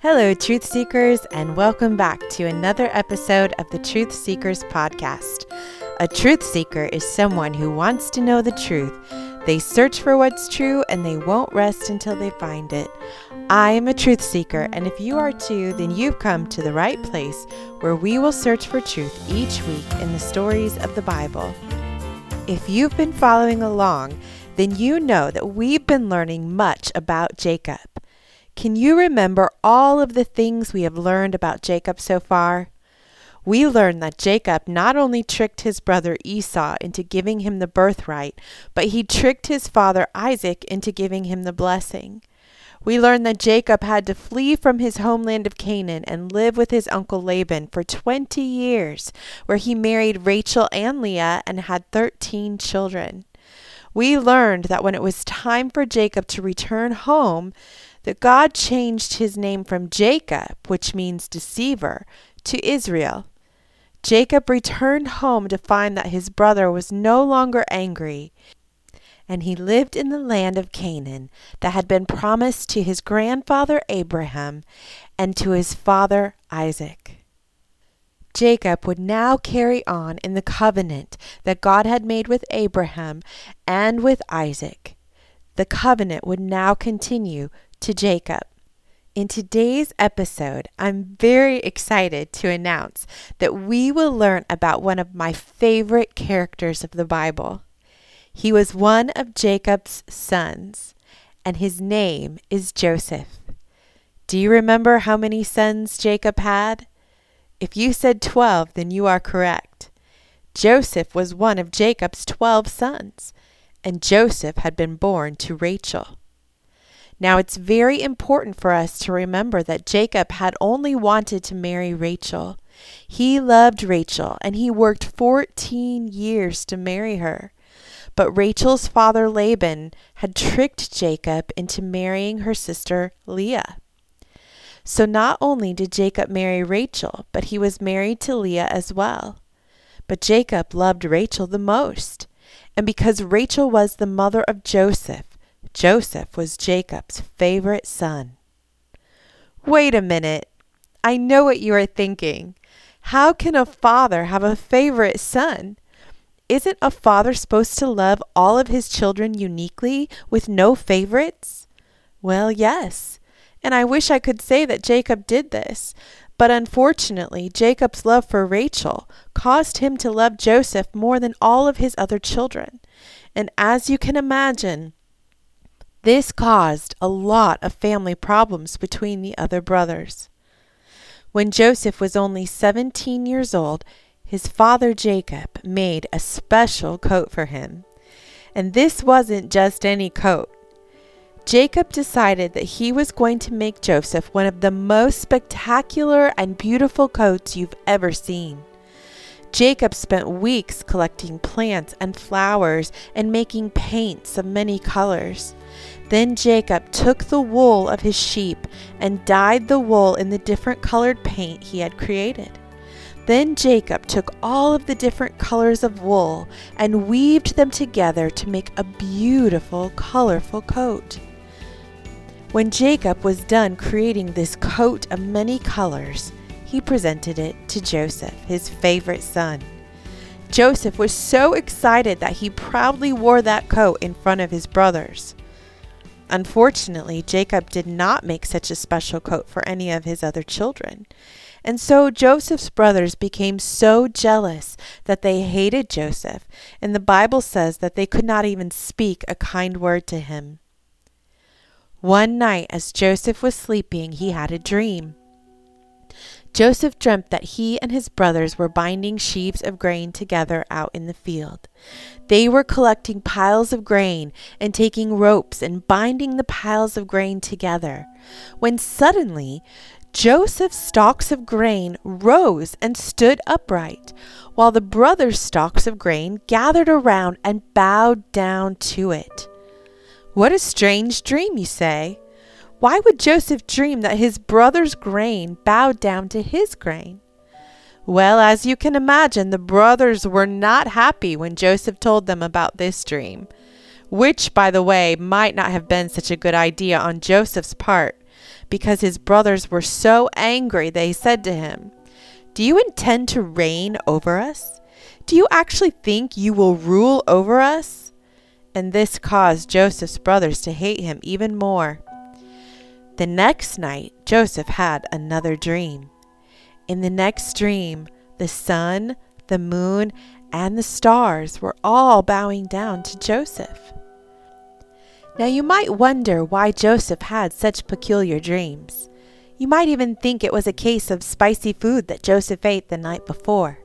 Hello, Truth Seekers, and welcome back to another episode of the Truth Seekers podcast. A truth seeker is someone who wants to know the truth. They search for what's true and they won't rest until they find it. I am a truth seeker, and if you are too, then you've come to the right place where we will search for truth each week in the stories of the Bible. If you've been following along, then you know that we've been learning much about Jacob. Can you remember all of the things we have learned about Jacob so far? We learned that Jacob not only tricked his brother Esau into giving him the birthright, but he tricked his father Isaac into giving him the blessing. We learned that Jacob had to flee from his homeland of Canaan and live with his uncle Laban for 20 years, where he married Rachel and Leah and had 13 children. We learned that when it was time for Jacob to return home, that God changed his name from Jacob, which means deceiver, to Israel. Jacob returned home to find that his brother was no longer angry, and he lived in the land of Canaan that had been promised to his grandfather Abraham and to his father Isaac. Jacob would now carry on in the covenant that God had made with Abraham and with Isaac. The covenant would now continue to Jacob. In today's episode, I'm very excited to announce that we will learn about one of my favorite characters of the Bible. He was one of Jacob's sons, and his name is Joseph. Do you remember how many sons Jacob had? If you said 12, then you are correct. Joseph was one of Jacob's 12 sons, and Joseph had been born to Rachel. Now, it's very important for us to remember that Jacob had only wanted to marry Rachel. He loved Rachel, and he worked 14 years to marry her. But Rachel's father Laban had tricked Jacob into marrying her sister Leah. So not only did Jacob marry Rachel, but he was married to Leah as well. But Jacob loved Rachel the most. And because Rachel was the mother of Joseph, Joseph was Jacob's favorite son. Wait a minute. I know what you are thinking. How can a father have a favorite son? Isn't a father supposed to love all of his children uniquely with no favorites? Well, yes. And I wish I could say that Jacob did this. But unfortunately, Jacob's love for Rachel caused him to love Joseph more than all of his other children. And as you can imagine, this caused a lot of family problems between the other brothers. When Joseph was only 17 years old, his father Jacob made a special coat for him. And this wasn't just any coat. Jacob decided that he was going to make Joseph one of the most spectacular and beautiful coats you've ever seen. Jacob spent weeks collecting plants and flowers and making paints of many colors. Then Jacob took the wool of his sheep and dyed the wool in the different colored paint he had created. Then Jacob took all of the different colors of wool and weaved them together to make a beautiful, colorful coat. When Jacob was done creating this coat of many colors, he presented it to Joseph, his favorite son. Joseph was so excited that he proudly wore that coat in front of his brothers. Unfortunately, Jacob did not make such a special coat for any of his other children. And so Joseph's brothers became so jealous that they hated Joseph, and the Bible says that they could not even speak a kind word to him. One night, as Joseph was sleeping, he had a dream. Joseph dreamt that he and his brothers were binding sheaves of grain together out in the field. They were collecting piles of grain and taking ropes and binding the piles of grain together, when suddenly Joseph's stalks of grain rose and stood upright, while the brothers' stalks of grain gathered around and bowed down to it. What a strange dream, you say. Why would Joseph dream that his brother's grain bowed down to his grain? Well, as you can imagine, the brothers were not happy when Joseph told them about this dream, which, by the way, might not have been such a good idea on Joseph's part, because his brothers were so angry, they said to him, Do you intend to reign over us? Do you actually think you will rule over us? And this caused Joseph's brothers to hate him even more. The next night, Joseph had another dream. In the next dream, the sun, the moon, and the stars were all bowing down to Joseph. Now you might wonder why Joseph had such peculiar dreams. You might even think it was a case of spicy food that Joseph ate the night before.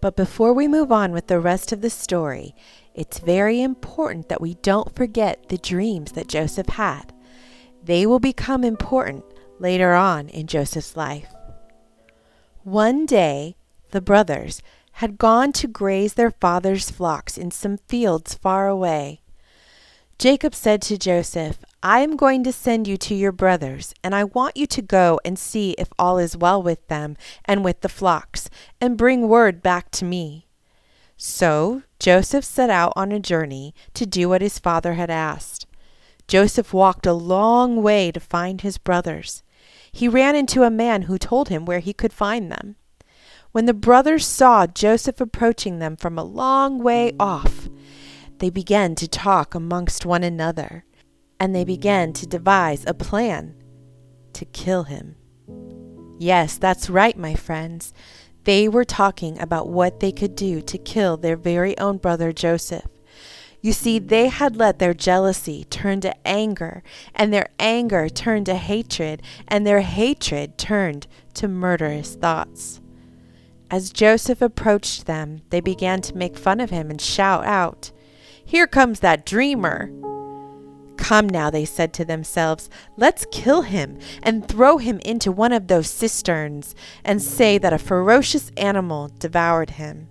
But before we move on with the rest of the story, it's very important that we don't forget the dreams that Joseph had. They will become important later on in Joseph's life. One day, the brothers had gone to graze their father's flocks in some fields far away. Jacob said to Joseph, I am going to send you to your brothers, and I want you to go and see if all is well with them and with the flocks, and bring word back to me. So Joseph set out on a journey to do what his father had asked. Joseph walked a long way to find his brothers. He ran into a man who told him where he could find them. When the brothers saw Joseph approaching them from a long way off, they began to talk amongst one another, and they began to devise a plan to kill him. Yes, that's right, my friends. They were talking about what they could do to kill their very own brother Joseph. You see, they had let their jealousy turn to anger, and their anger turned to hatred, and their hatred turned to murderous thoughts. As Joseph approached them, they began to make fun of him and shout out, here comes that dreamer. Come now, they said to themselves, let's kill him and throw him into one of those cisterns and say that a ferocious animal devoured him.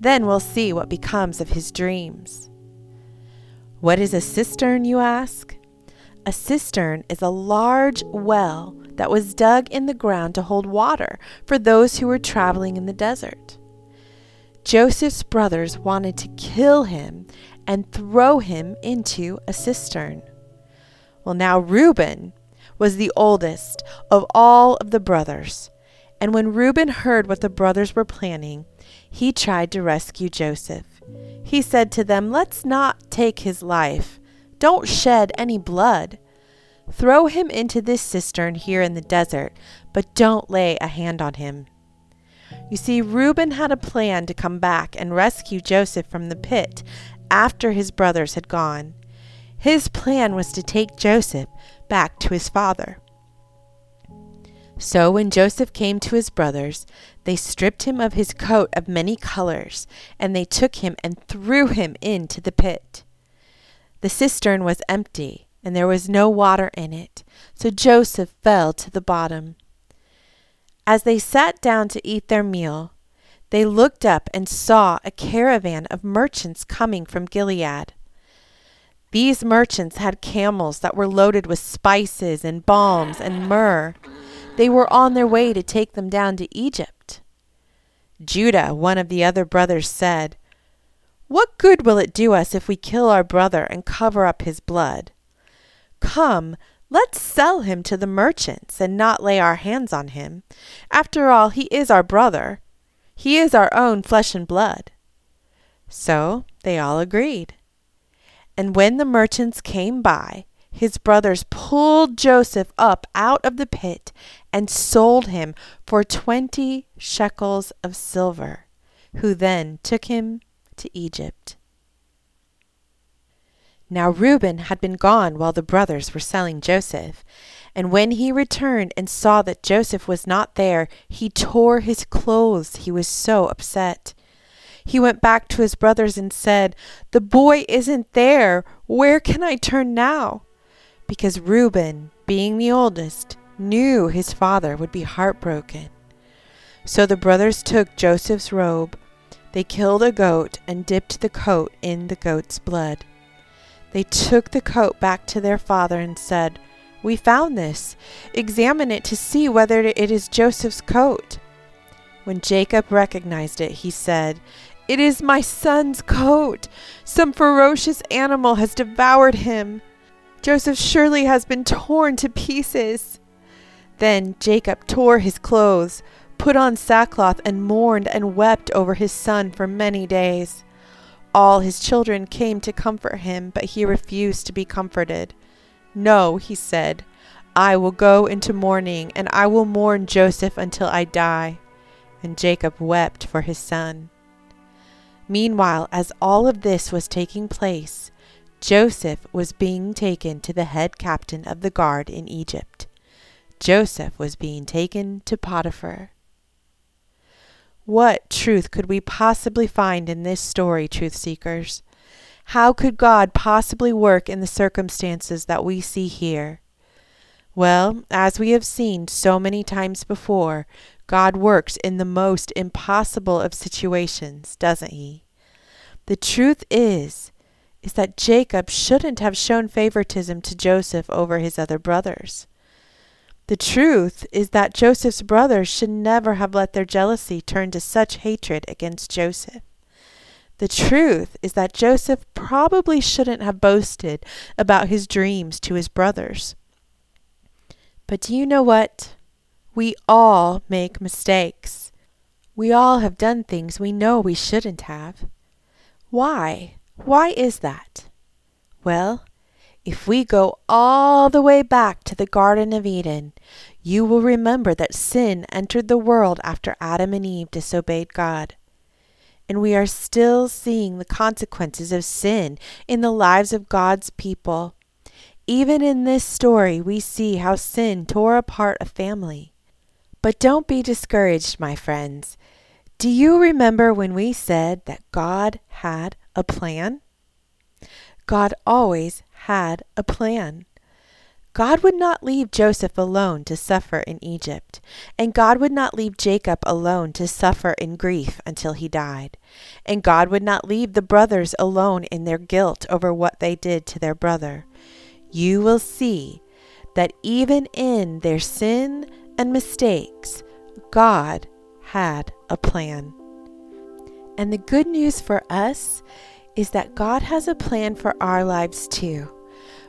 Then we'll see what becomes of his dreams. What is a cistern, you ask? A cistern is a large well that was dug in the ground to hold water for those who were traveling in the desert. Joseph's brothers wanted to kill him and throw him into a cistern. Well, now Reuben was the oldest of all of the brothers. And when Reuben heard what the brothers were planning, he tried to rescue Joseph. He said to them, Let's not take his life. Don't shed any blood. Throw him into this cistern here in the desert, but don't lay a hand on him. You see, Reuben had a plan to come back and rescue Joseph from the pit after his brothers had gone. His plan was to take Joseph back to his father. So when Joseph came to his brothers, they stripped him of his coat of many colors, and they took him and threw him into the pit. The cistern was empty, and there was no water in it, so Joseph fell to the bottom. As they sat down to eat their meal, they looked up and saw a caravan of merchants coming from Gilead. These merchants had camels that were loaded with spices and balms and myrrh. They were on their way to take them down to Egypt. Judah, one of the other brothers, said, What good will it do us if we kill our brother and cover up his blood? Come, let's sell him to the merchants and not lay our hands on him. After all, he is our brother. He is our own flesh and blood. So they all agreed. And when the merchants came by, his brothers pulled Joseph up out of the pit and sold him for twenty shekels of silver, who then took him to Egypt. Now Reuben had been gone while the brothers were selling Joseph, and when he returned and saw that Joseph was not there, he tore his clothes. He was so upset. He went back to his brothers and said, The boy isn't there. Where can I turn now? Because Reuben, being the oldest, knew his father would be heartbroken. So the brothers took Joseph's robe. They killed a goat and dipped the coat in the goat's blood. They took the coat back to their father and said, we found this. Examine it to see whether it is Joseph's coat. When Jacob recognized it, he said, It is my son's coat. Some ferocious animal has devoured him. Joseph surely has been torn to pieces. Then Jacob tore his clothes, put on sackcloth, and mourned and wept over his son for many days. All his children came to comfort him, but he refused to be comforted. No, he said, I will go into mourning, and I will mourn Joseph until I die. And Jacob wept for his son. Meanwhile, as all of this was taking place, Joseph was being taken to the head captain of the guard in Egypt. Joseph was being taken to Potiphar. What truth could we possibly find in this story, truth seekers? How could God possibly work in the circumstances that we see here? Well, as we have seen so many times before, God works in the most impossible of situations, doesn't he? The truth is is that Jacob shouldn't have shown favoritism to Joseph over his other brothers. The truth is that Joseph's brothers should never have let their jealousy turn to such hatred against Joseph. The truth is that Joseph probably shouldn't have boasted about his dreams to his brothers. But do you know what? We all make mistakes. We all have done things we know we shouldn't have. Why? Why is that? Well, if we go all the way back to the Garden of Eden, you will remember that sin entered the world after Adam and Eve disobeyed God. And we are still seeing the consequences of sin in the lives of God's people. Even in this story, we see how sin tore apart a family. But don't be discouraged, my friends. Do you remember when we said that God had a plan? God always had a plan. God would not leave Joseph alone to suffer in Egypt, and God would not leave Jacob alone to suffer in grief until he died, and God would not leave the brothers alone in their guilt over what they did to their brother you will see that even in their sin and mistakes, God had a plan. And the good news for us is that God has a plan for our lives too.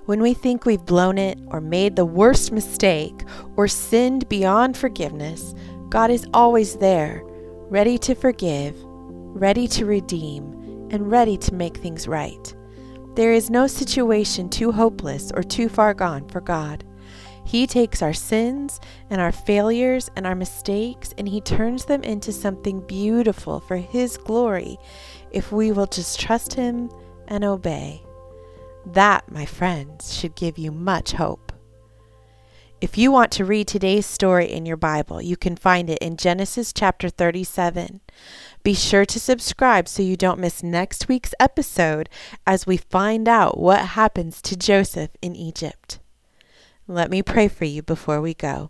When we think we've blown it or made the worst mistake or sinned beyond forgiveness, God is always there, ready to forgive, ready to redeem, and ready to make things right. There is no situation too hopeless or too far gone for God. He takes our sins and our failures and our mistakes and He turns them into something beautiful for His glory if we will just trust Him and obey. That, my friends, should give you much hope. If you want to read today's story in your Bible, you can find it in Genesis chapter 37. Be sure to subscribe so you don't miss next week's episode as we find out what happens to Joseph in Egypt. Let me pray for you before we go.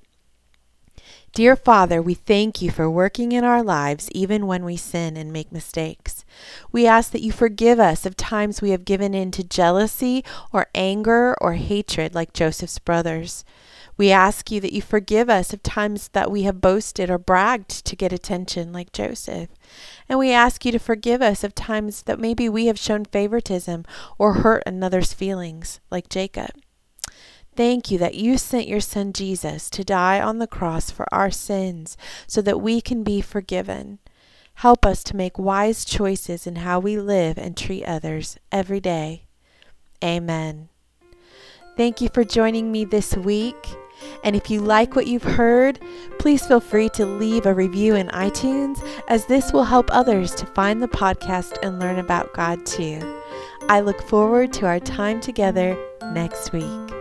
Dear Father, we thank you for working in our lives even when we sin and make mistakes. We ask that you forgive us of times we have given in to jealousy or anger or hatred like Joseph's brothers. We ask you that you forgive us of times that we have boasted or bragged to get attention, like Joseph. And we ask you to forgive us of times that maybe we have shown favoritism or hurt another's feelings, like Jacob. Thank you that you sent your son Jesus to die on the cross for our sins so that we can be forgiven. Help us to make wise choices in how we live and treat others every day. Amen. Thank you for joining me this week. And if you like what you've heard, please feel free to leave a review in iTunes, as this will help others to find the podcast and learn about God too. I look forward to our time together next week.